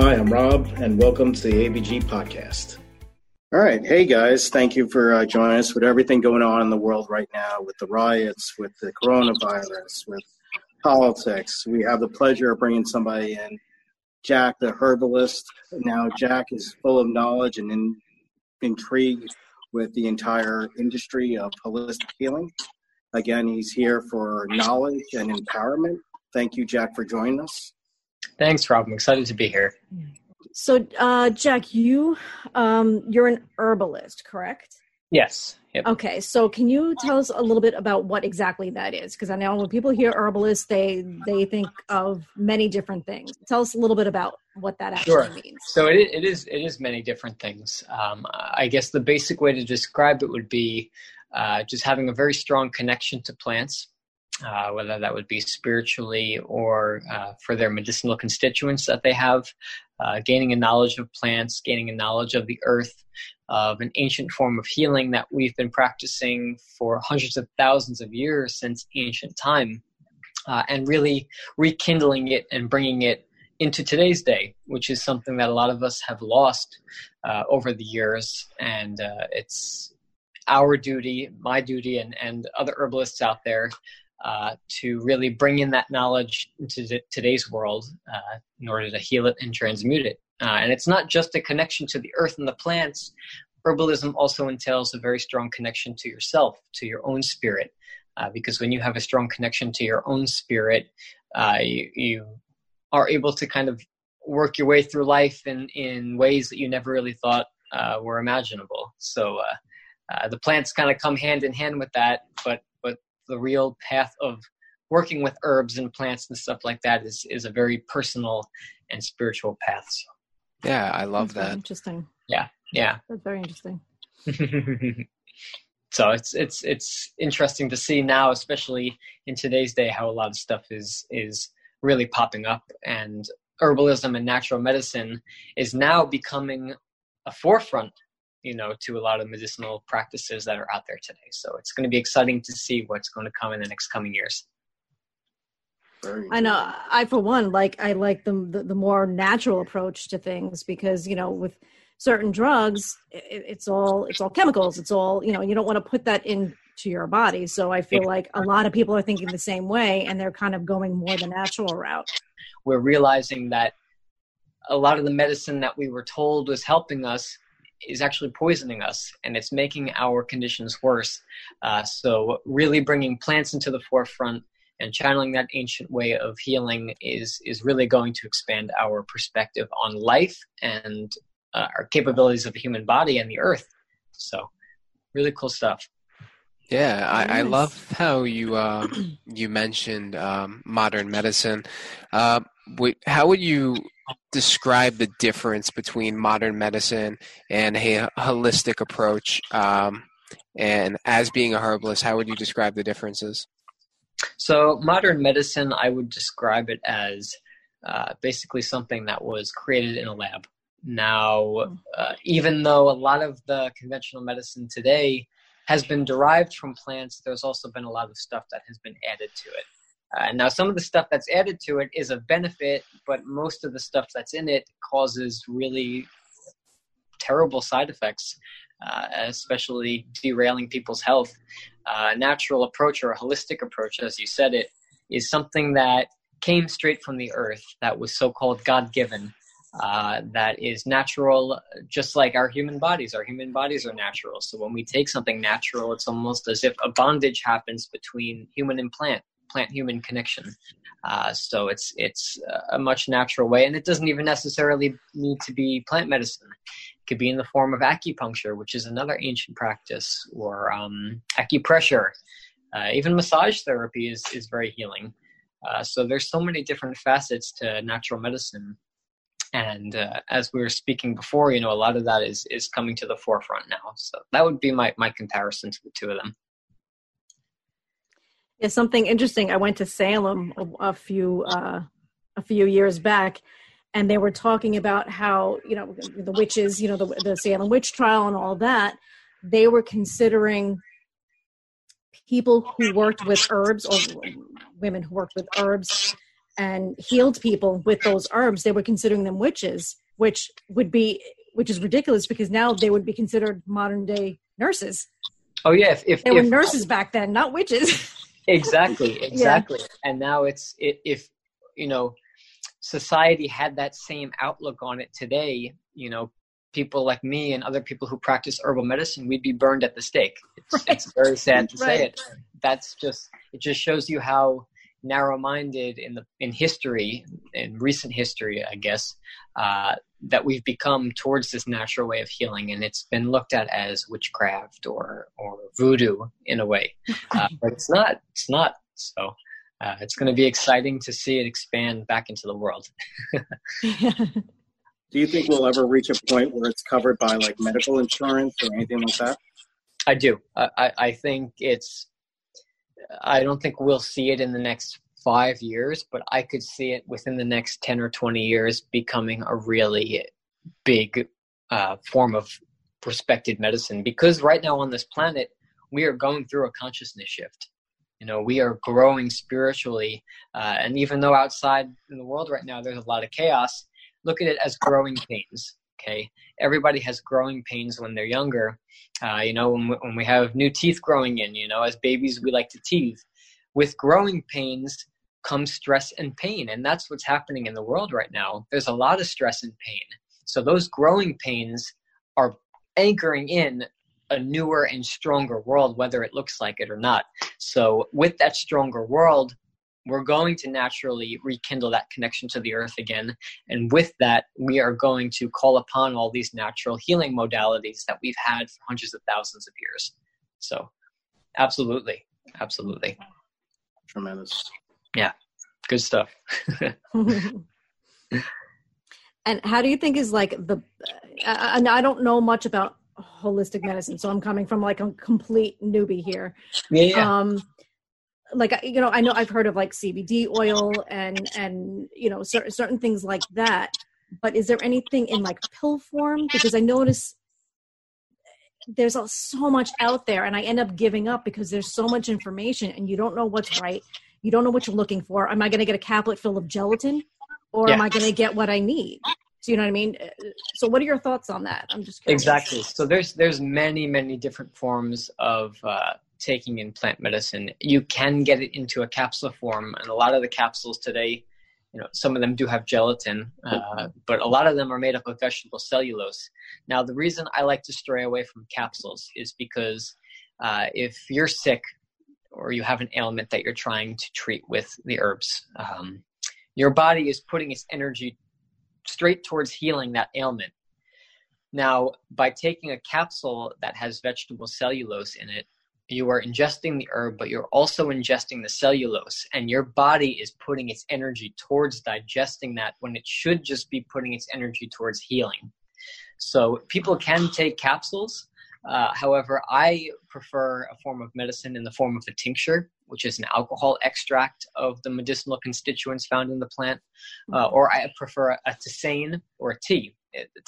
Hi, I'm Rob, and welcome to the ABG podcast. All right. Hey, guys. Thank you for uh, joining us with everything going on in the world right now with the riots, with the coronavirus, with politics. We have the pleasure of bringing somebody in, Jack, the herbalist. Now, Jack is full of knowledge and in, intrigue with the entire industry of holistic healing. Again, he's here for knowledge and empowerment. Thank you, Jack, for joining us. Thanks, Rob. I'm excited to be here. So, uh, Jack, you um, you're an herbalist, correct? Yes. Yep. Okay, so can you tell us a little bit about what exactly that is? Because I know when people hear herbalist, they they think of many different things. Tell us a little bit about what that actually Sure. means. So it, it is it is many different things. Um, I guess the basic way to describe it would be uh, just having a very strong connection to plants, uh, whether that would be spiritually or uh, for their medicinal constituents that they have, uh, gaining a knowledge of plants, gaining a knowledge of the earth, of an ancient form of healing that we've been practicing for hundreds of thousands of years since ancient time, uh, and really rekindling it and bringing it into today's day, which is something that a lot of us have lost uh, over the years. And uh, it's our duty, my duty, and, and other herbalists out there uh, to really bring in that knowledge into today's world uh, in order to heal it and transmute it. Uh, and it's not just a connection to the earth and the plants. Herbalism also entails a very strong connection to yourself, to your own spirit. Uh, because when you have a strong connection to your own spirit, uh, you, you are able to kind of work your way through life in, in ways that you never really thought uh, were imaginable. So the plants kind of come hand in hand with that, but the real path of working with herbs and plants and stuff like that is is a very personal and spiritual path. So, Yeah, I love That's that. Interesting. Yeah, yeah. That's very interesting. so it's it's it's interesting to see now, especially in today's day, how a lot of stuff is is really popping up, and herbalism and natural medicine is now becoming a forefront, you know, to a lot of medicinal practices that are out there today. So it's going to be exciting to see what's going to come in the next coming years. Uh, I know. I, for one, like I like the, the the more natural approach to things because you know with certain drugs, it, it's all it's all chemicals. It's all you know. You don't want to put that into your body. So I feel like a lot of people are thinking the same way, and they're kind of going more the natural route. we're realizing that a lot of the medicine that we were told was helping us is actually poisoning us and it's making our conditions worse. Uh, so, really bringing plants into the forefront and channeling that ancient way of healing is, is really going to expand our perspective on life and uh, our capabilities of the human body and the earth. So, really cool stuff. Yeah, I, I love how you um, you mentioned um, modern medicine. Uh, wait, how would you describe the difference between modern medicine and a holistic approach? Um, and as being a herbalist, how would you describe the differences? So, modern medicine, I would describe it as uh, basically something that was created in a lab. Now, uh, even though a lot of the conventional medicine today has been derived from plants, there's also been a lot of stuff that has been added to it. Uh, now, some of the stuff that's added to it is of benefit, but most of the stuff that's in it causes really terrible side effects, uh, especially derailing people's health. Uh, natural approach or a holistic approach, as you said it, is something that came straight from the earth, that was so called God given, uh, that is natural, just like our human bodies. Our human bodies are natural. So when we take something natural, it's almost as if a bondage happens between human and plant, plant human connection. Uh, so it's it's a much natural way, and it doesn't even necessarily need to be plant medicine. It could be in the form of acupuncture, which is another ancient practice, or um, acupressure. Uh, even massage therapy is is very healing. Uh, so there's so many different facets to natural medicine, and uh, as we were speaking before, you know, a lot of that is is coming to the forefront now. So that would be my my comparison to the two of them. Yeah, something interesting. I went to Salem a, a few uh, a few years back, and they were talking about how you know the witches, you know, the, the Salem witch trial and all that. They were considering people who worked with herbs or women who worked with herbs and healed people with those herbs, they were considering them witches, which would be which is ridiculous because now they would be considered modern day nurses. Oh yeah, if, if they were nurses back then, not witches. exactly, exactly. Yeah. And now it's if you know society had that same outlook on it today, you know, people like me and other people who practice herbal medicine, we'd be burned at the stake. It's, right. it's very sad to right. say it. That's just it. Just shows you how narrow-minded in the in history, in recent history, I guess, uh, that we've become towards this natural way of healing, and it's been looked at as witchcraft or or voodoo in a way, uh, but it's not. It's not. So. Uh, it's going to be exciting to see it expand back into the world. Do you think we'll ever reach a point where it's covered by like medical insurance or anything like that? I do. I, I think it's. I don't think we'll see it in the next five years, but I could see it within the next ten or twenty years becoming a really big uh, form of respected medicine. Because right now on this planet, we are going through a consciousness shift. You know, we are growing spiritually, uh, and even though outside in the world right now there's a lot of chaos, look at it as growing pains. Okay, everybody has growing pains when they're younger. Uh, you know, when we, when we have new teeth growing in, you know, as babies we like to teeth. With growing pains comes stress and pain, and that's what's happening in the world right now. There's a lot of stress and pain. So those growing pains are anchoring in a newer and stronger world, whether it looks like it or not. So with that stronger world, we're going to naturally rekindle that connection to the earth again. And with that, we are going to call upon all these natural healing modalities that we've had for hundreds of thousands of years. So, absolutely. Absolutely. Tremendous. Yeah. Good stuff. and how do you think is like the, and I don't know much about holistic medicine, so I'm coming from like a complete newbie here. Yeah. yeah. Um, like you know i know i've heard of like cbd oil and and you know certain certain things like that but is there anything in like pill form? Because i notice there's so much out there and i end up giving up because there's so much information and you don't know what's right. You don't know what you're looking for. Am i going to get a caplet full of gelatin or yeah. am i going to get what i need? So you know what i mean? So what are your thoughts on that? I'm just curious. exactly. So there's there's many many different forms of uh, taking in plant medicine. You can get it into a capsule form, and a lot of the capsules today, you know, some of them do have gelatin, uh, but a lot of them are made up of vegetable cellulose. Now, the reason I like to stray away from capsules is because uh, if you're sick or you have an ailment that you're trying to treat with the herbs, um, your body is putting its energy straight towards healing that ailment. Now, by taking a capsule that has vegetable cellulose in it, you are ingesting the herb, but you're also ingesting the cellulose, and your body is putting its energy towards digesting that when it should just be putting its energy towards healing. So people can take capsules. Uh, however, I prefer a form of medicine in the form of a tincture, which is an alcohol extract of the medicinal constituents found in the plant, uh, or I prefer a, a tisane or a tea,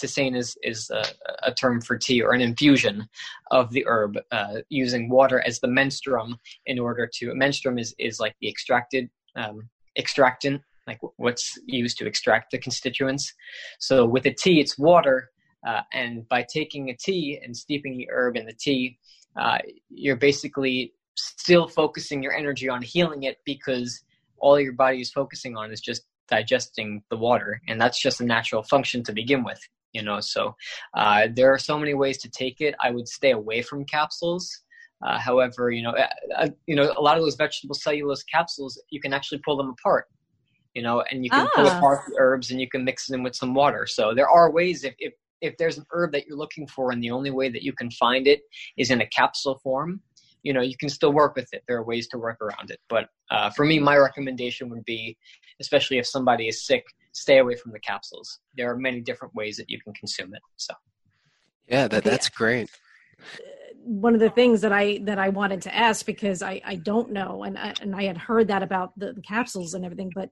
tisane is is a, a, term for tea or an infusion of the herb uh, using water as the menstruum in order to menstruum is is like the extracted um, extractant like what's used to extract the constituents. So with a tea it's water uh, and by taking a tea and steeping the herb in the tea uh, you're basically still focusing your energy on healing it because all your body is focusing on is just digesting the water and that's just a natural function to begin with you know so uh, there are so many ways to take it. I would stay away from capsules. Uh, however you know uh, uh, you know a lot of those vegetable cellulose capsules you can actually pull them apart you know and you can ah. pull apart the herbs and you can mix them with some water. So there are ways if, if if there's an herb that you're looking for and the only way that you can find it is in a capsule form you know you can still work with it. There are ways to work around it. But uh, for me my recommendation would be especially if somebody is sick stay away from the capsules. There are many different ways that you can consume it so. Yeah that, that's great. One of the things that I that I wanted to ask because I I don't know and I, and I had heard that about the, the capsules and everything, but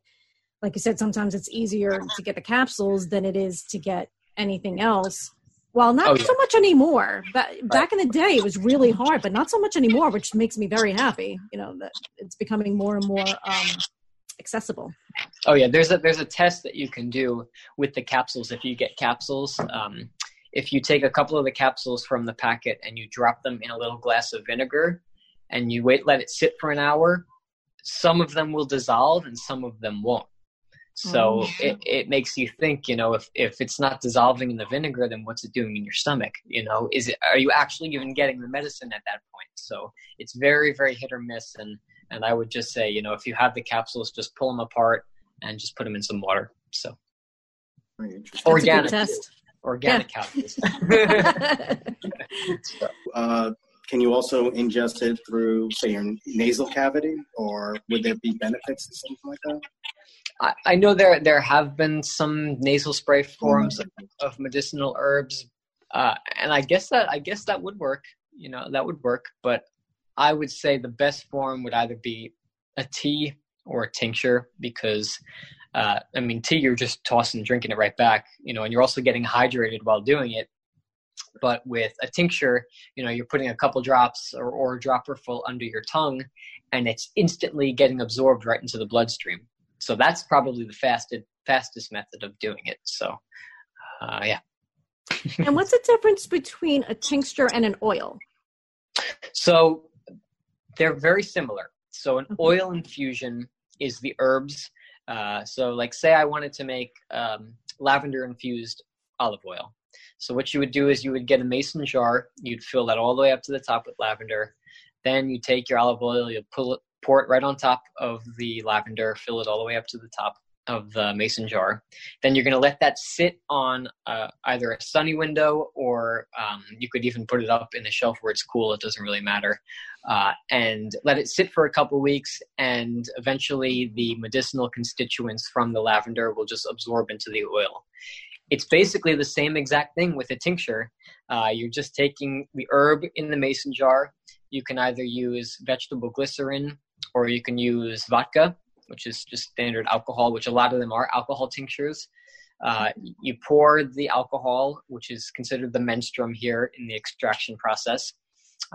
like you said, sometimes it's easier to get the capsules than it is to get anything else. Well, not oh, yeah. so much anymore. But right. back in the day, it was really hard, but not so much anymore, which makes me very happy. You know that it's becoming more and more um, accessible. Oh yeah, there's a there's a test that you can do with the capsules if you get capsules. Um, if you take a couple of the capsules from the packet and you drop them in a little glass of vinegar and you wait let it sit for an hour, some of them will dissolve and some of them won't. So oh. it, it makes you think, you know, if, if it's not dissolving in the vinegar, then what's it doing in your stomach? You know, is it are you actually even getting the medicine at that point? So it's very, very hit or miss and and I would just say, you know, if you have the capsules, just pull them apart and just put them in some water. So organic test. Organic yeah. capsules. uh, can you also ingest it through, say, your nasal cavity, or would there be benefits to something like that? I, I know there there have been some nasal spray forms mm-hmm. of, of, medicinal herbs, uh, and I guess that I guess that would work. You know, that would work. But I would say the best form would either be a tea or a tincture because uh, I mean tea you're just tossing and drinking it right back, you know, and you're also getting hydrated while doing it. But with a tincture, you know, you're putting a couple drops or, or a dropper full under your tongue, and it's instantly getting absorbed right into the bloodstream. So that's probably the fastest fastest method of doing it. So, uh, yeah. and what's the difference between a tincture and an oil? So they're very similar. So an okay. oil infusion is the herbs. Uh, so like say I wanted to make um, lavender infused olive oil. So what you would do is you would get a mason jar. You'd fill that all the way up to the top with lavender. Then you take your olive oil. You pull it, pour it right on top of the lavender. Fill it all the way up to the top of the mason jar. Then you're going to let that sit on uh, either a sunny window or um, you could even put it up in a shelf where it's cool. It doesn't really matter. Uh, and let it sit for a couple weeks, and eventually the medicinal constituents from the lavender will just absorb into the oil. It's basically the same exact thing with a tincture. Uh, you're just taking the herb in the mason jar. You can either use vegetable glycerin or you can use vodka which is just standard alcohol, which a lot of them are alcohol tinctures. Uh, you pour the alcohol, which is considered the menstruum here in the extraction process.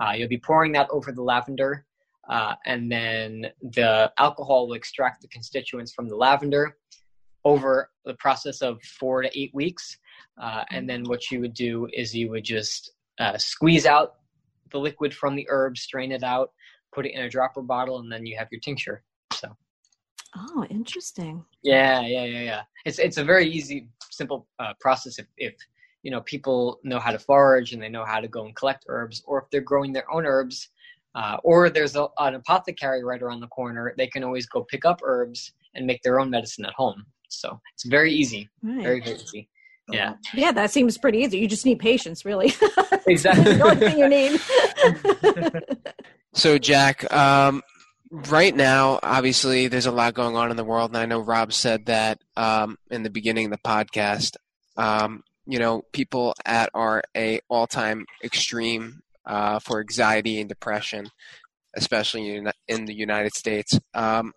Uh, you'll be pouring that over the lavender, uh, and then the alcohol will extract the constituents from the lavender over the process of four to eight weeks. Uh, and then what you would do is you would just uh, squeeze out the liquid from the herb, strain it out, put it in a dropper bottle, and then you have your tincture. So. Oh, interesting. Yeah, yeah, yeah, yeah. It's it's a very easy, simple uh, process if if you know people know how to forage and they know how to go and collect herbs, or if they're growing their own herbs, uh, or there's a, an apothecary right around the corner, they can always go pick up herbs and make their own medicine at home. So it's very easy, right. very very easy. Yeah. Yeah, that seems pretty easy. You just need patience, really. Exactly. the only thing you need. So, Jack, um, right now, obviously, there's a lot going on in the world, and I know Rob said that um, in the beginning of the podcast. Um, you know, people at our a all-time extreme uh, for anxiety and depression, especially in, in the United States. Um,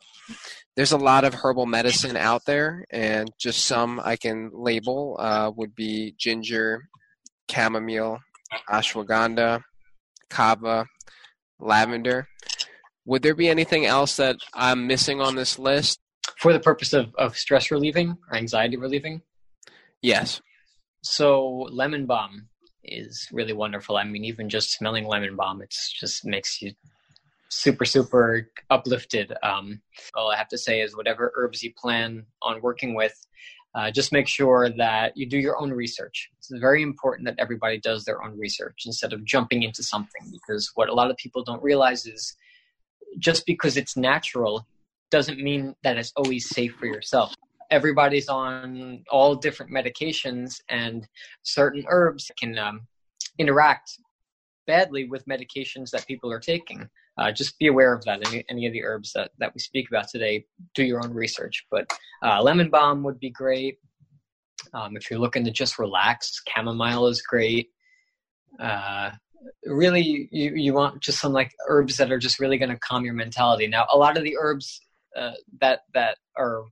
there's a lot of herbal medicine out there, and just some I can label uh, would be ginger, chamomile, ashwagandha, kava, lavender. Would there be anything else that I'm missing on this list? For the purpose of, of stress relieving or anxiety relieving? Yes. So lemon balm is really wonderful. I mean, even just smelling lemon balm, it just makes you super, super uplifted. Um, all I have to say is whatever herbs you plan on working with, uh, just make sure that you do your own research. It's very important that everybody does their own research instead of jumping into something because what a lot of people don't realize is just because it's natural doesn't mean that it's always safe for yourself. Everybody's on all different medications, and certain herbs can um, interact badly with medications that people are taking. Uh, just be aware of that. Any, any of the herbs that, that we speak about today, do your own research. But uh, lemon balm would be great. Um, if you're looking to just relax, chamomile is great. Uh, really you, you want just some like herbs that are just really going to calm your mentality now a lot of the herbs uh, that that are,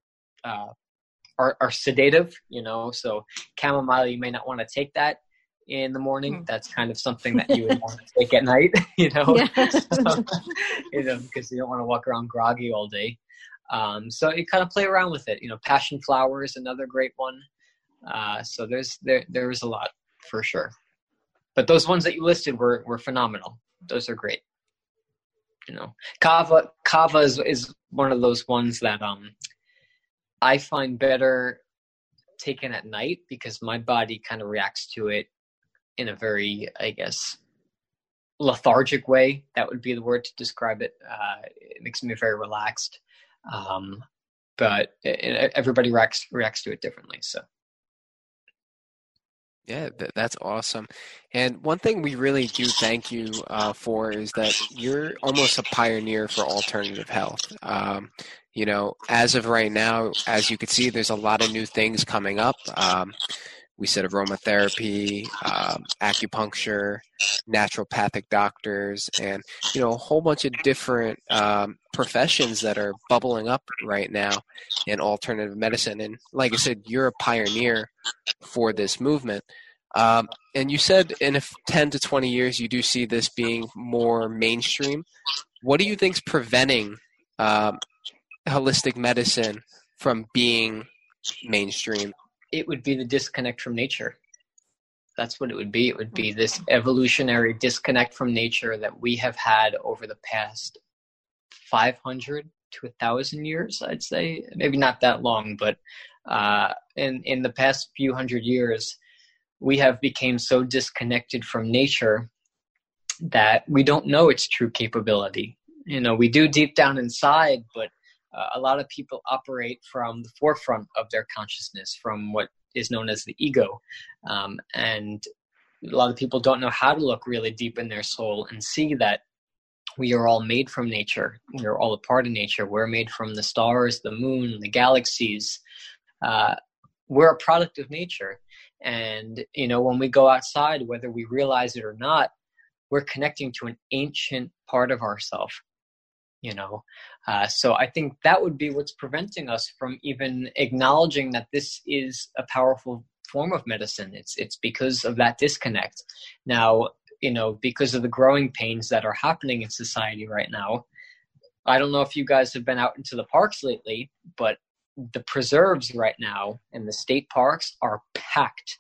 uh, are are sedative you know so chamomile you may not want to take that in the morning mm. that's kind of something that you would want to take at night you know yeah. so, you know because you don't want to walk around groggy all day Um, so you kind of play around with it. You know, passion flower is another great one. Uh, so there's there there's a lot for sure. But those ones that you listed were were phenomenal. Those are great. You know, kava kava is, is one of those ones that um I find better taken at night because my body kind of reacts to it in a very, I guess, lethargic way. That would be the word to describe it. Uh, it makes me very relaxed. Um, but it, it, everybody reacts reacts to it differently. So. Yeah, that's awesome. And one thing we really do thank you uh, for is that you're almost a pioneer for alternative health. Um, you know, as of right now, as you can see, there's a lot of new things coming up. Um, we said aromatherapy, um, acupuncture, naturopathic doctors, and you know a whole bunch of different um, professions that are bubbling up right now in alternative medicine. And like I said, you're a pioneer for this movement. Um, and you said in 10 to 20 years, you do see this being more mainstream. What do you think is preventing um, holistic medicine from being mainstream it would be the disconnect from nature. That's what it would be. It would be this evolutionary disconnect from nature that we have had over the past 500 to a 1,000 years, I'd say. Maybe not that long, but uh, in, in the past few hundred years, we have become so disconnected from nature that we don't know its true capability. You know, we do deep down inside, but uh, a lot of people operate from the forefront of their consciousness, from what is known as the ego. Um, and a lot of people don't know how to look really deep in their soul and see that we are all made from nature. We are all a part of nature. We're made from the stars, the moon, the galaxies. Uh, we're a product of nature. And, you know, when we go outside, whether we realize it or not, we're connecting to an ancient part of ourself you know? Uh, so i think that would be what's preventing us from even acknowledging that this is a powerful form of medicine. It's it's because of that disconnect. Now you know because of the growing pains that are happening in society right now i don't know if you guys have been out into the parks lately but the preserves right now and the state parks are packed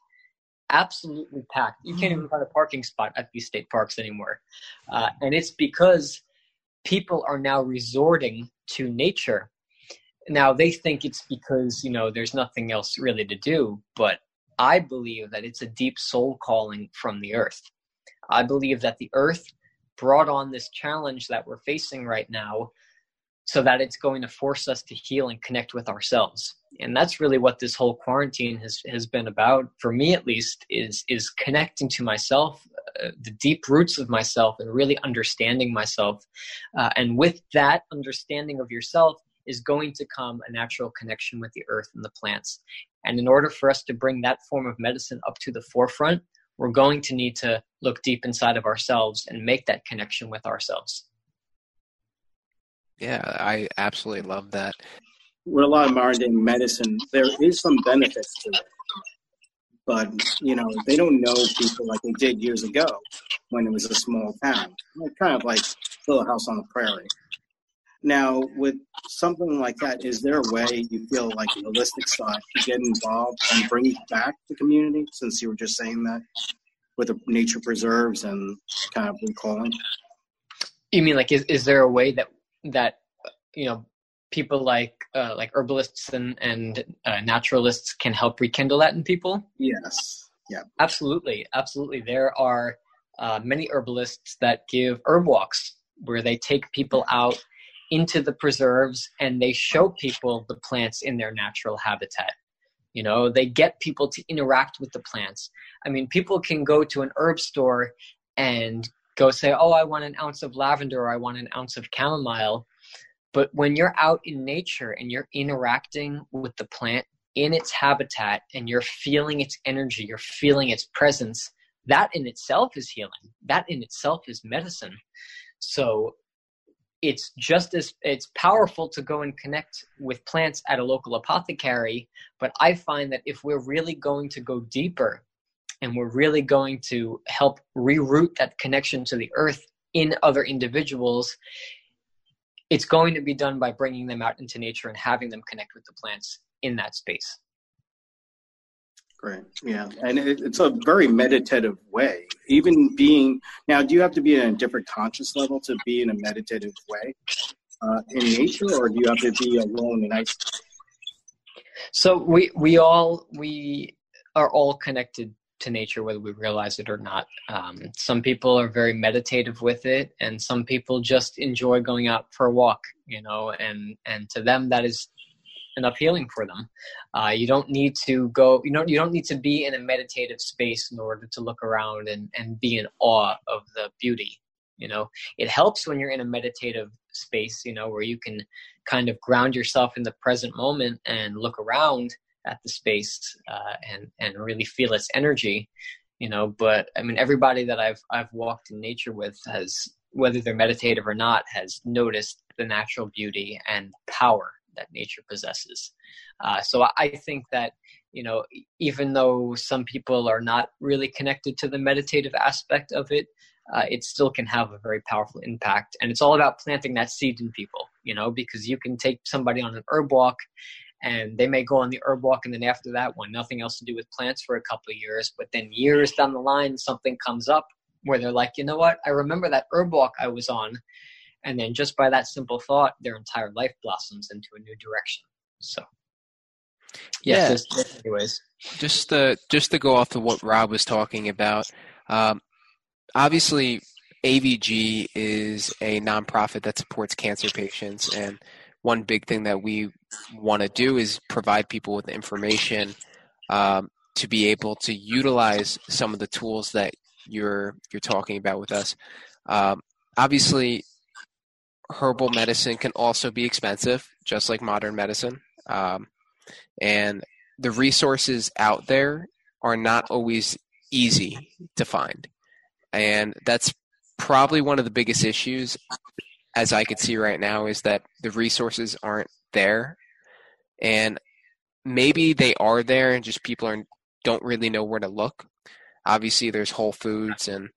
absolutely packed. You can't even find a parking spot at these state parks anymore. Uh, and it's because people are now resorting to nature. Now they think it's because, you know, there's nothing else really to do, but I believe that it's a deep soul calling from the earth. I believe that the earth brought on this challenge that we're facing right now so that it's going to force us to heal and connect with ourselves and that's really what this whole quarantine has has been about for me at least is is connecting to myself the deep roots of myself and really understanding myself uh, and with that understanding of yourself is going to come a natural connection with the earth and the plants and in order for us to bring that form of medicine up to the forefront we're going to need to look deep inside of ourselves and make that connection with ourselves yeah, I absolutely love that. With a lot of modern day medicine, there is some benefits to it. But, you know, they don't know people like they did years ago when it was a small town. Kind of like Little House on the Prairie. Now, with something like that, is there a way you feel like the holistic side to get involved and bring back the community? Since you were just saying that with the nature preserves and kind of recalling. You mean like is is there a way that that you know people like uh, like herbalists and and uh, naturalists can help rekindle that in people? Yes. Yeah. Absolutely. Absolutely. There are uh, many herbalists that give herb walks where they take people out into the preserves and they show people the plants in their natural habitat. You know they get people to interact with the plants. I mean people can go to an herb store and go say, oh, I want an ounce of lavender or I want an ounce of chamomile. But when you're out in nature and you're interacting with the plant in its habitat and you're feeling its energy, you're feeling its presence, that in itself is healing. That in itself is medicine. So it's just as it's powerful to go and connect with plants at a local apothecary, but I find that if we're really going to go deeper and we're really going to help reroute that connection to the earth in other individuals it's going to be done by bringing them out into nature and having them connect with the plants in that space. Great. Yeah. And it, it's a very meditative way. Even being, now, do you have to be in a different conscious level to be in a meditative way uh, in nature, or do you have to be alone and isolated? So we, we all, we are all connected to nature whether we realize it or not. Um, some people are very meditative with it, and some people just enjoy going out for a walk. You know, and and to them that is enough healing for them. Uh, you don't need to go. You know, you don't need to be in a meditative space in order to look around and and be in awe of the beauty. You know, it helps when you're in a meditative space. You know, where you can kind of ground yourself in the present moment and look around at the space uh, and and really feel its energy you know but i mean everybody that i've i've walked in nature with has whether they're meditative or not has noticed the natural beauty and power that nature possesses. Uh, so i think that you know even though some people are not really connected to the meditative aspect of it uh, it still can have a very powerful impact. And it's all about planting that seed in people you know because you can take somebody on an herb walk and they may go on the herb walk and then after that one nothing else to do with plants for a couple of years but then years down the line something comes up where they're like you know what? I remember that herb walk i was on and then just by that simple thought their entire life blossoms into a new direction. So yeah, yeah. anyways. Just to just to go off of what rob was talking about um, obviously avg is a nonprofit that supports cancer patients and one big thing that we want to do is provide people with information um, to be able to utilize some of the tools that you're you're talking about with us. Um, obviously, herbal medicine can also be expensive, just like modern medicine, um, and the resources out there are not always easy to find, and that's probably one of the biggest issues as I could see right now, is that the resources aren't there, and maybe they are there, and just people are don't really know where to look. Obviously, there's Whole Foods and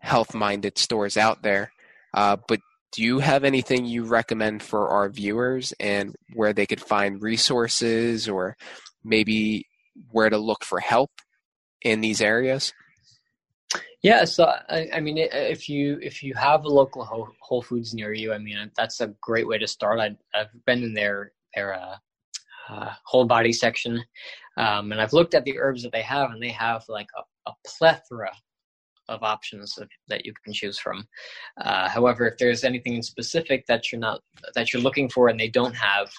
health-minded stores out there, uh, but do you have anything you recommend for our viewers and where they could find resources or maybe where to look for help in these areas? Yeah, so I, I, mean, if you if you have a local Whole Foods near you, I mean, that's a great way to start. I, have been in their their uh, uh, whole body section, um, and I've looked at the herbs that they have, and they have like a, a plethora of options of, that you can choose from. Uh, however, if there's anything in specific that you're not that you're looking for and they don't have,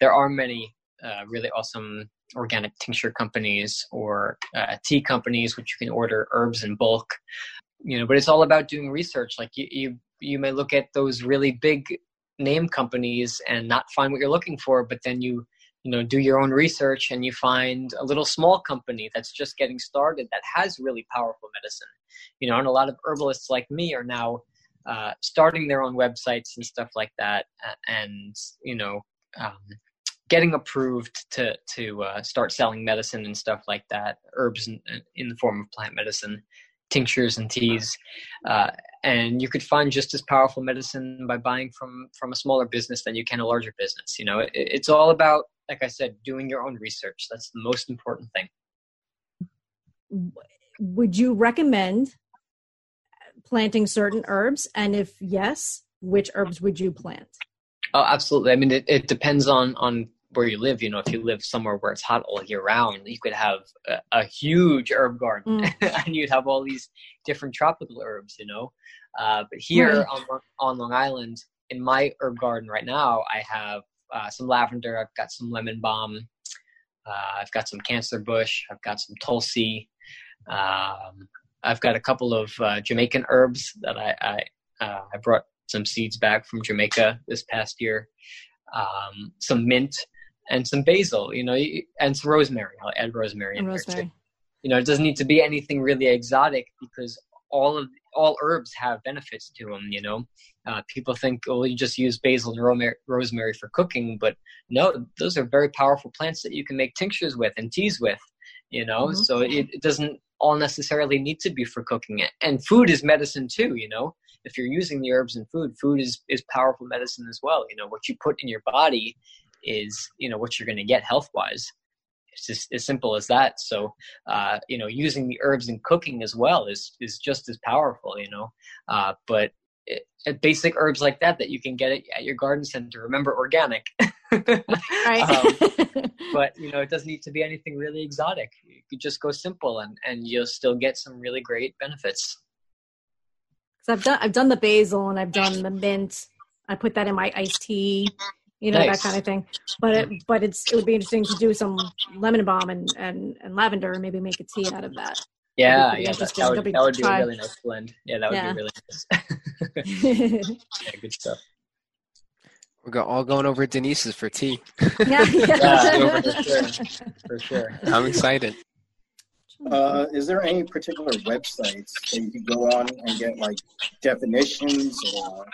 there are many uh, really awesome organic tincture companies or uh, tea companies, which you can order herbs in bulk. You know, but it's all about doing research. Like you, you, you may look at those really big name companies and not find what you're looking for, but then you, you know, do your own research and you find a little small company that's just getting started that has really powerful medicine. You know, and a lot of herbalists like me are now uh, starting their own websites and stuff like that, and you know, um, getting approved to to uh, start selling medicine and stuff like that, herbs in, in the form of plant medicine, tinctures and teas, uh, and you could find just as powerful medicine by buying from from a smaller business than you can a larger business. You know, it, it's all about, like I said, doing your own research. That's the most important thing. Would you recommend planting certain herbs, and if yes, which herbs would you plant? Oh, absolutely. I mean, it, it depends on on where you live, you know, if you live somewhere where it's hot all year round, you could have a, a huge herb garden mm. and you'd have all these different tropical herbs, you know. Uh, but here right. on, on Long Island, in my herb garden right now, I have uh, some lavender, I've got some lemon balm, uh, I've got some cancer bush, I've got some tulsi, um, I've got a couple of uh, Jamaican herbs that I I, uh, I brought some seeds back from Jamaica this past year. Um, some mint, and some basil, you know, and some rosemary. I'll add rosemary and in rosemary. there too. You know, it doesn't need to be anything really exotic because all of all herbs have benefits to them. You know, uh, people think, oh, you just use basil and rosemary for cooking, but no, those are very powerful plants that you can make tinctures with and teas with. You know, mm-hmm. so it, it, doesn't all necessarily need to be for cooking it. And food is medicine too, you know. If you're using the herbs in food, food is is powerful medicine as well. You know, what you put in your body is, you know, what you're going to get health wise. It's just as simple as that. So, uh, you know, using the herbs in cooking as well is is just as powerful. You know, uh, but it, basic herbs like that that you can get at your garden center. Remember, organic. right. um, but you know, it doesn't need to be anything really exotic. You could just go simple, and and you'll still get some really great benefits. So I've done I've done the basil and I've done the mint. I put that in my iced tea, you know nice. that kind of thing. But it but it's it would be interesting to do some lemon balm and and, and lavender and maybe make a tea out of that. Yeah, yeah, that, that, would, that would be a really nice blend. Yeah, that would yeah. be really nice. yeah, good stuff. We're go, all going over Denise's for tea. Yeah, yeah. for sure. For sure. I'm excited. Uh, is there any particular websites that you could go on and get like definitions or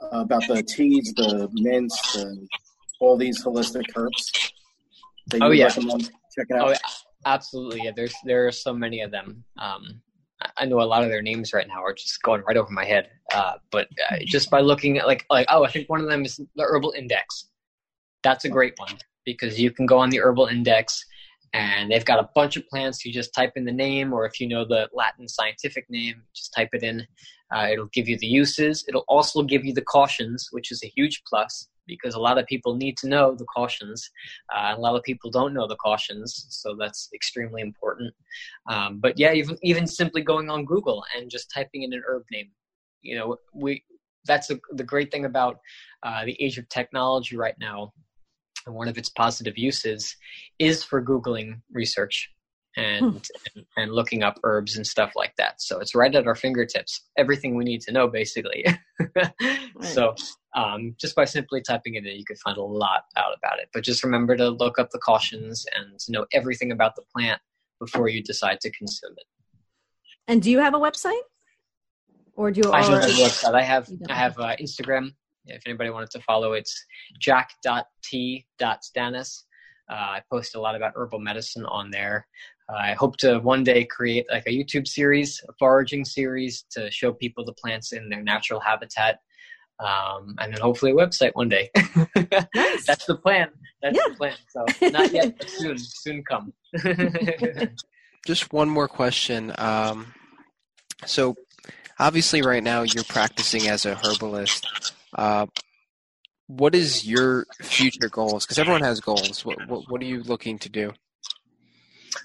about the teas, the mints, the, all these holistic herbs? Oh yeah, checking out? Oh, absolutely. Yeah, there's there are so many of them. Um, I know a lot of their names right now are just going right over my head. Uh, but uh, just by looking at like like oh, I think one of them is the Herbal Index. That's a great one because you can go on the Herbal Index and they've got a bunch of plants. You just type in the name, or if you know the Latin scientific name, just type it in. Uh, it'll give you the uses. It'll also give you the cautions, which is a huge plus because a lot of people need to know the cautions. Uh, a lot of people don't know the cautions, so that's extremely important. Um, but yeah, even even simply going on Google and just typing in an herb name, you know, we that's a, the great thing about uh, the age of technology right now and one of its positive uses is for googling research and, and, and looking up herbs and stuff like that. So it's right at our fingertips. Everything we need to know, basically. right. So um, just by simply typing it in, you could find a lot out about it. But just remember to look up the cautions and know everything about the plant before you decide to consume it. And do you have a website? Or do you? I have a website. I have I have uh, Instagram if anybody wanted to follow, it's jack.t.stanis. Uh, I post a lot about herbal medicine on there. I hope to one day create like a YouTube series, a foraging series to show people the plants in their natural habitat. Um, and then hopefully a website one day. nice. That's the plan. That's yeah. the plan. So not yet, but soon, soon come. Just one more question. Um, so obviously right now you're practicing as a herbalist. Uh, what is your future goals? Because everyone has goals. What, what, what are you looking to do?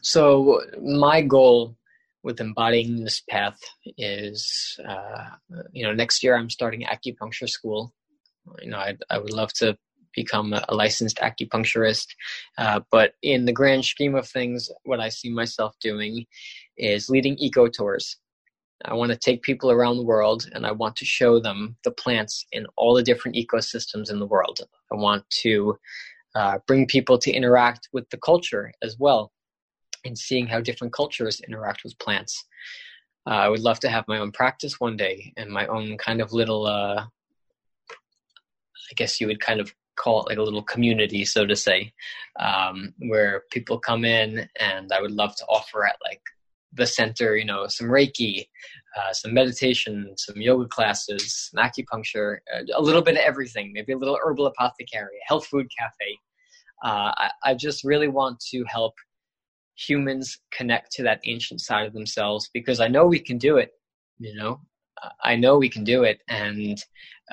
So my goal with embodying this path is, uh, you know, next year I'm starting acupuncture school. You know, I I would love to become a, licensed acupuncturist, uh, but in the grand scheme of things, what I see myself doing is leading eco tours. I want to take people around the world and I want to show them the plants in all the different ecosystems in the world. I want to uh, bring people to interact with the culture as well and seeing how different cultures interact with plants. Uh, I would love to have my own practice one day and my own kind of little, uh, I guess you would kind of call it like a little community, so to say, um, where people come in and I would love to offer at like the center, you know, some Reiki, uh, some meditation, some yoga classes, some acupuncture, uh, a little bit of everything, maybe a little herbal apothecary, a health food cafe. Uh, I, I just really want to help humans connect to that ancient side of themselves because I know we can do it. You know, I know we can do it, and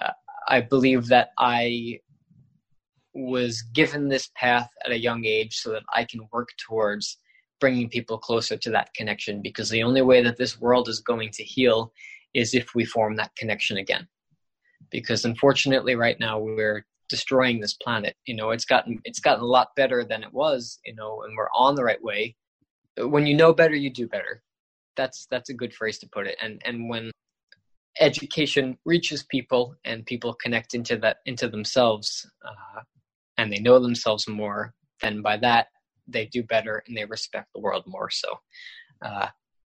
uh, I believe that I was given this path at a young age so that I can work towards bringing people closer to that connection because the only way that this world is going to heal is if we form that connection again because unfortunately right now we're destroying this planet you know it's gotten it's gotten a lot better than it was you know and we're on the right way when you know better you do better that's that's a good phrase to put it and and when education reaches people and people connect into that into themselves uh, and they know themselves more then by that they do better and they respect the world more. So, uh,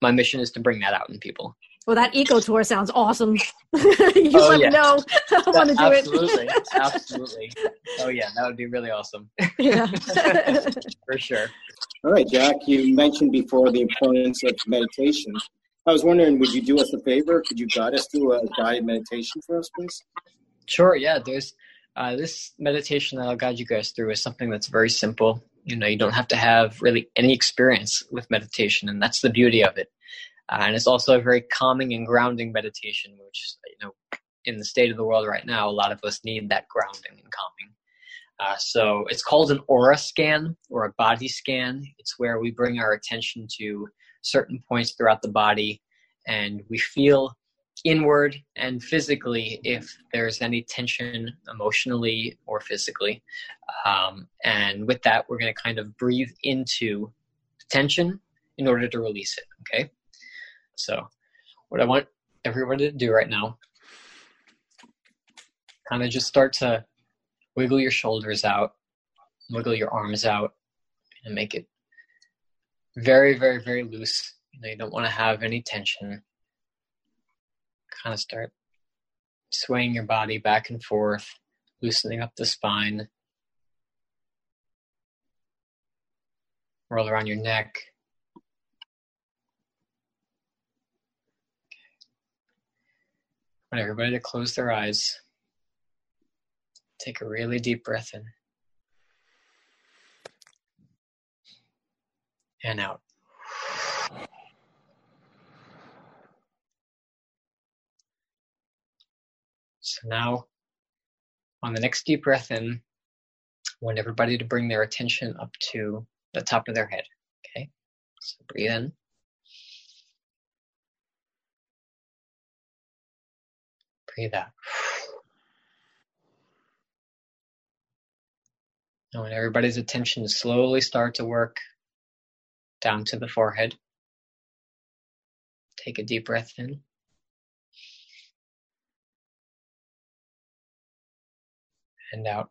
my mission is to bring that out in people. Well, that eco tour sounds awesome. you oh, let yeah. me know. I want to do absolutely, it. absolutely. absolutely. Oh yeah, that would be really awesome. Yeah, for sure. All right, Jack, you mentioned before the importance of meditation. I was wondering, would you do us a favor? Could you guide us through a guided meditation for us, please? Sure, yeah. There's uh, this meditation that I'll guide you guys through is something that's very simple. You know, you don't have to have really any experience with meditation, and that's the beauty of it. Uh, and it's also a very calming and grounding meditation, which, you know, in the state of the world right now, a lot of us need that grounding and calming. Uh, so it's called an aura scan or a body scan. It's where we bring our attention to certain points throughout the body and we feel inward and physically if there's any tension emotionally or physically. Um, and with that, we're going to kind of breathe into tension in order to release it. Okay. So, what I want everybody to do right now, kind of just start to wiggle your shoulders out, wiggle your arms out, and make it very, very, very loose. You know, you don't want to have any tension. Kind of start swaying your body back and forth, loosening up the spine. Roll around your neck. Want everybody to close their eyes. Take a really deep breath in. And out. So now, on the next deep breath in, I want everybody to bring their attention up to the top of their head. Okay? So breathe in. Breathe out. I want everybody's attention slowly start to work down to the forehead. Take a deep breath in. And out.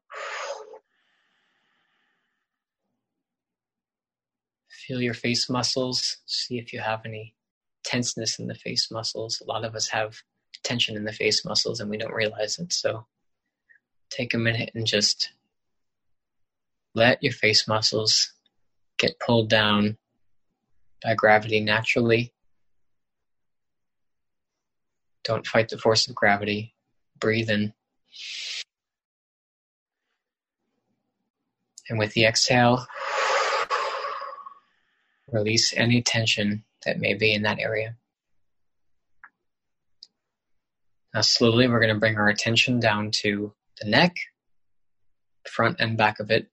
Feel your face muscles. See if you have any tenseness in the face muscles. A lot of us have tension in the face muscles and we don't realize it. So take a minute and just let your face muscles get pulled down by gravity naturally. Don't fight the force of gravity. Breathe in. And with the exhale, release any tension that may be in that area. Now, slowly, we're going to bring our attention down to the neck, front and back of it.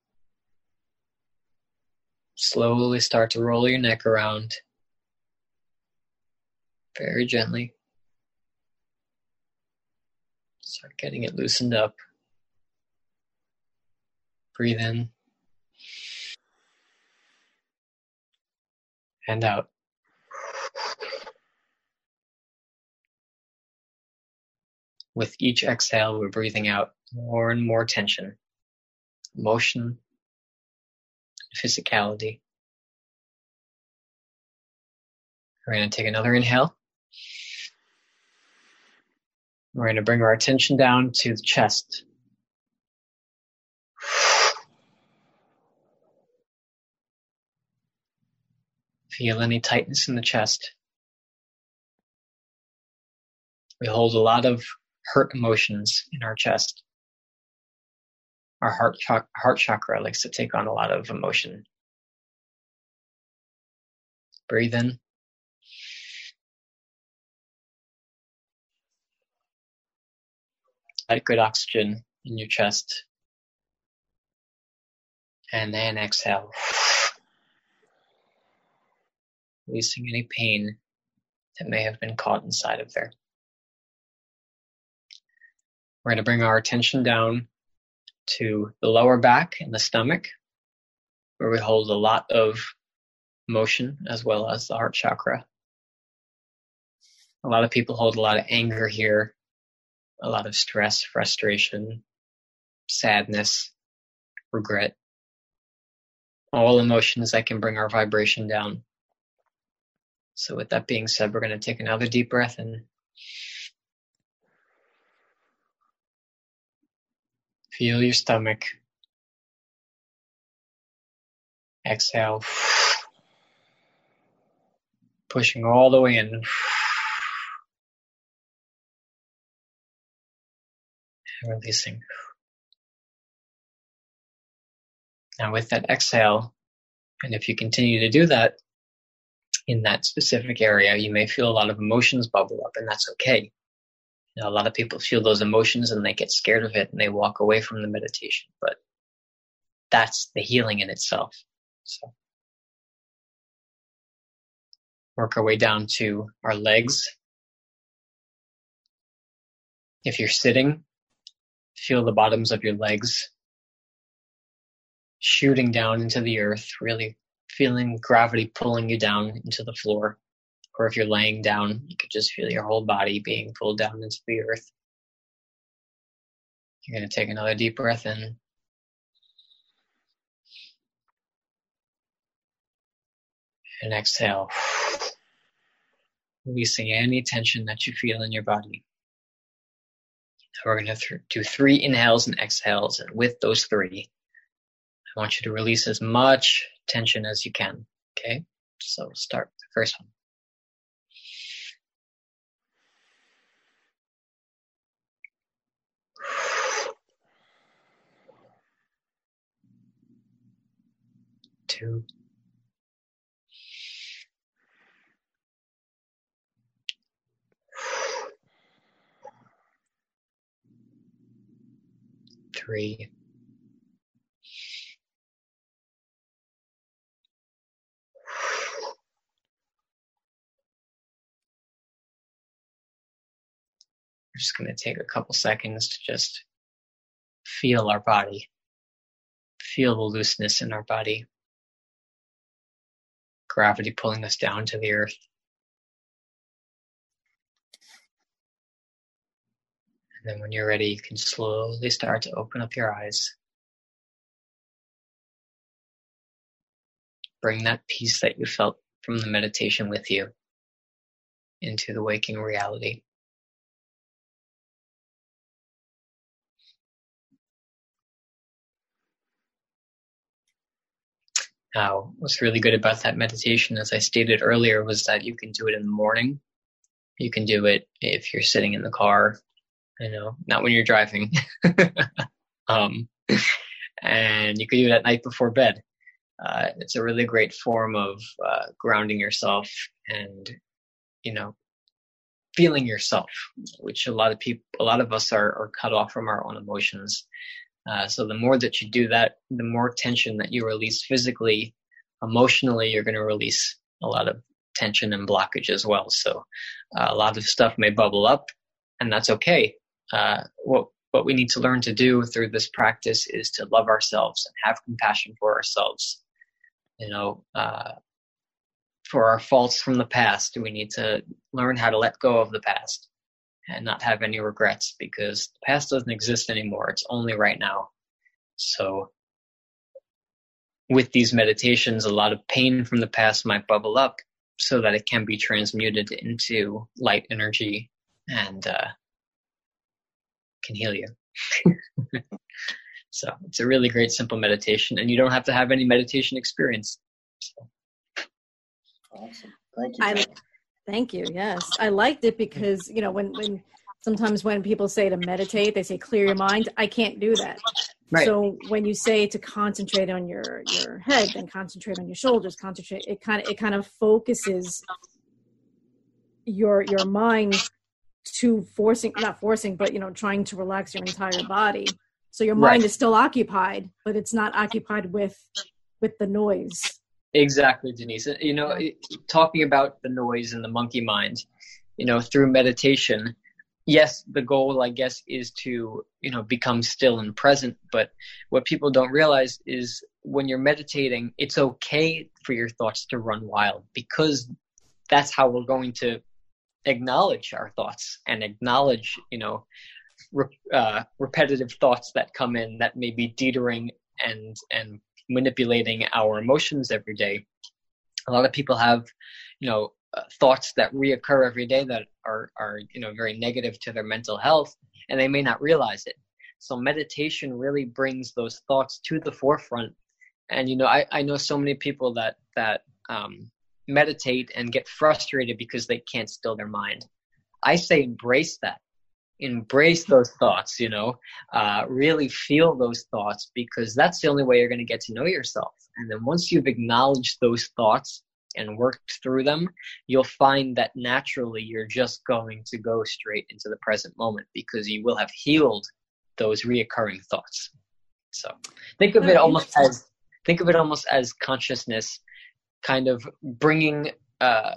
Slowly start to roll your neck around very gently. Start getting it loosened up. Breathe in and out. With each exhale, we're breathing out more and more tension, emotion, physicality. We're going to take another inhale. We're going to bring our attention down to the chest. Feel any tightness in the chest. We hold a lot of hurt emotions in our chest our heart, heart chakra likes to take on a lot of emotion. Breathe in. Good oxygen in your chest. And then exhale. Releasing any pain that may have been caught inside of there. We're going to bring our attention down to the lower back and the stomach, where we hold a lot of motion as well as the heart chakra. A lot of people hold a lot of anger here, a lot of stress, frustration, sadness, regret. All emotions that can bring our vibration down. So, with that being said, we're going to take another deep breath in. Feel your stomach. Exhale. Pushing all the way in. And releasing. Now, with that exhale, and if you continue to do that in that specific area, you may feel a lot of emotions bubble up, and that's okay. Know, a lot of people feel those emotions and they get scared of it and they walk away from the meditation, but that's the healing in itself. So, work our way down to our legs. If you're sitting, feel the bottoms of your legs shooting down into the earth, really feeling gravity pulling you down into the floor. Or if you're laying down, you could just feel your whole body being pulled down into the earth. You're going to take another deep breath in. And exhale, releasing any tension that you feel in your body. Now we're going to th- do three inhales and exhales, and with those three, I want you to release as much tension as you can. Okay, so start the first one. Two. Three. We're just going to take a couple seconds to just feel our body, feel the looseness in our body, gravity pulling us down to the earth. And then when you're ready, you can slowly start to open up your eyes. Bring that peace that you felt from the meditation with you into the waking reality. Now, what's really good about that meditation, as I stated earlier, was that you can do it in the morning. You can do it if you're sitting in the car, you know, not when you're driving. um, and you can do it at night before bed. Uh, it's a really great form of uh, grounding yourself and, you know, feeling yourself, which a lot of people, a lot of us are, are cut off from our own emotions. Uh, so the more that you do that, the more tension that you release physically, emotionally, you're going to release a lot of tension and blockage as well. So uh, a lot of stuff may bubble up, and that's okay. Uh, what what we need to learn to do through this practice is to love ourselves and have compassion for ourselves. You know, uh, for our faults from the past, we need to learn how to let go of the past and not have any regrets because the past doesn't exist anymore. It's only right now. So with these meditations, a lot of pain from the past might bubble up so that it can be transmuted into light energy and uh, can heal you. so it's a really great, simple meditation, and you don't have to have any meditation experience. So. Awesome. Thank you. I, Thank you. Yes, I liked it because you know when when sometimes when people say to meditate, they say clear your mind. I can't do that. Right. So when you say to concentrate on your your head, then concentrate on your shoulders. Concentrate. It kind of it kind of focuses your your mind to forcing not forcing, but you know trying to relax your entire body. So your mind right. is still occupied, but it's not occupied with with the noise. Exactly, Denise. You know, talking about the noise and the monkey mind, you know, through meditation, yes, the goal, I guess, is to, you know, become still and present. But what people don't realize is when you're meditating, it's okay for your thoughts to run wild because that's how we're going to acknowledge our thoughts and acknowledge, you know, re- uh, repetitive thoughts that come in that may be teetering and and manipulating our emotions every day. A lot of people have, you know, uh, thoughts that reoccur every day that are are you know very negative to their mental health, and they may not realize it. So meditation really brings those thoughts to the forefront. And you know, I, I know so many people that that um, meditate and get frustrated because they can't still their mind. I say embrace that. Embrace those thoughts, you know, uh, really feel those thoughts because that's the only way you're going to get to know yourself. And then once you've acknowledged those thoughts and worked through them, you'll find that naturally you're just going to go straight into the present moment because you will have healed those reoccurring thoughts. So think of it almost as think of it almost as consciousness kind of bringing uh,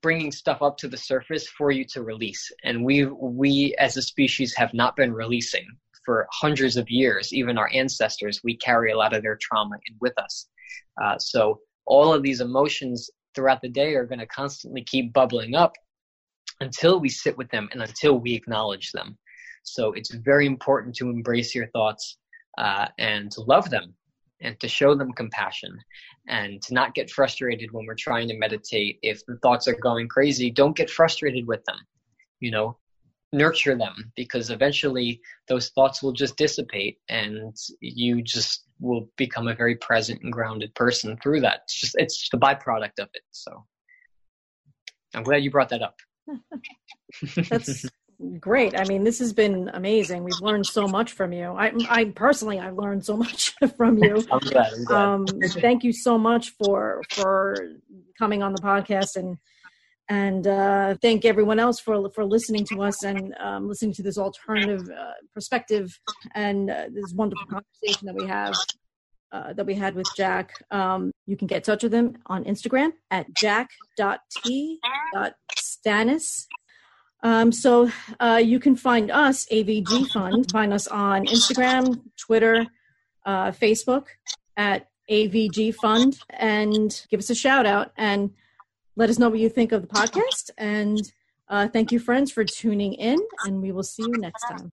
bringing stuff up to the surface for you to release. And we we as a species have not been releasing for hundreds of years. Even our ancestors, we carry a lot of their trauma in with us. Uh, so all of these emotions throughout the day are going to constantly keep bubbling up until we sit with them and until we acknowledge them. So it's very important to embrace your thoughts uh, and to love them and to show them compassion and to not get frustrated when we're trying to meditate. If the thoughts are going crazy, don't get frustrated with them. You know, nurture them because eventually those thoughts will just dissipate and you just will become a very present and grounded person through that. It's just it's just a byproduct of it. So I'm glad you brought that up. That's great. I mean, this has been amazing. We've learned so much from you. I, I personally, I've learned so much from you. I'm glad, I'm glad. Um, thank you so much for for coming on the podcast and and uh, thank everyone else for for listening to us and um, listening to this alternative uh, perspective and uh, this wonderful conversation that we have uh, that we had with Jack. Um, you can get in touch with him on Instagram at jack.t.stanis. Um, so uh, you can find us, AVG Fund, find us on Instagram, Twitter, uh, Facebook at AVG Fund, and give us a shout out and let us know what you think of the podcast. And uh, thank you, friends, for tuning in, and we will see you next time.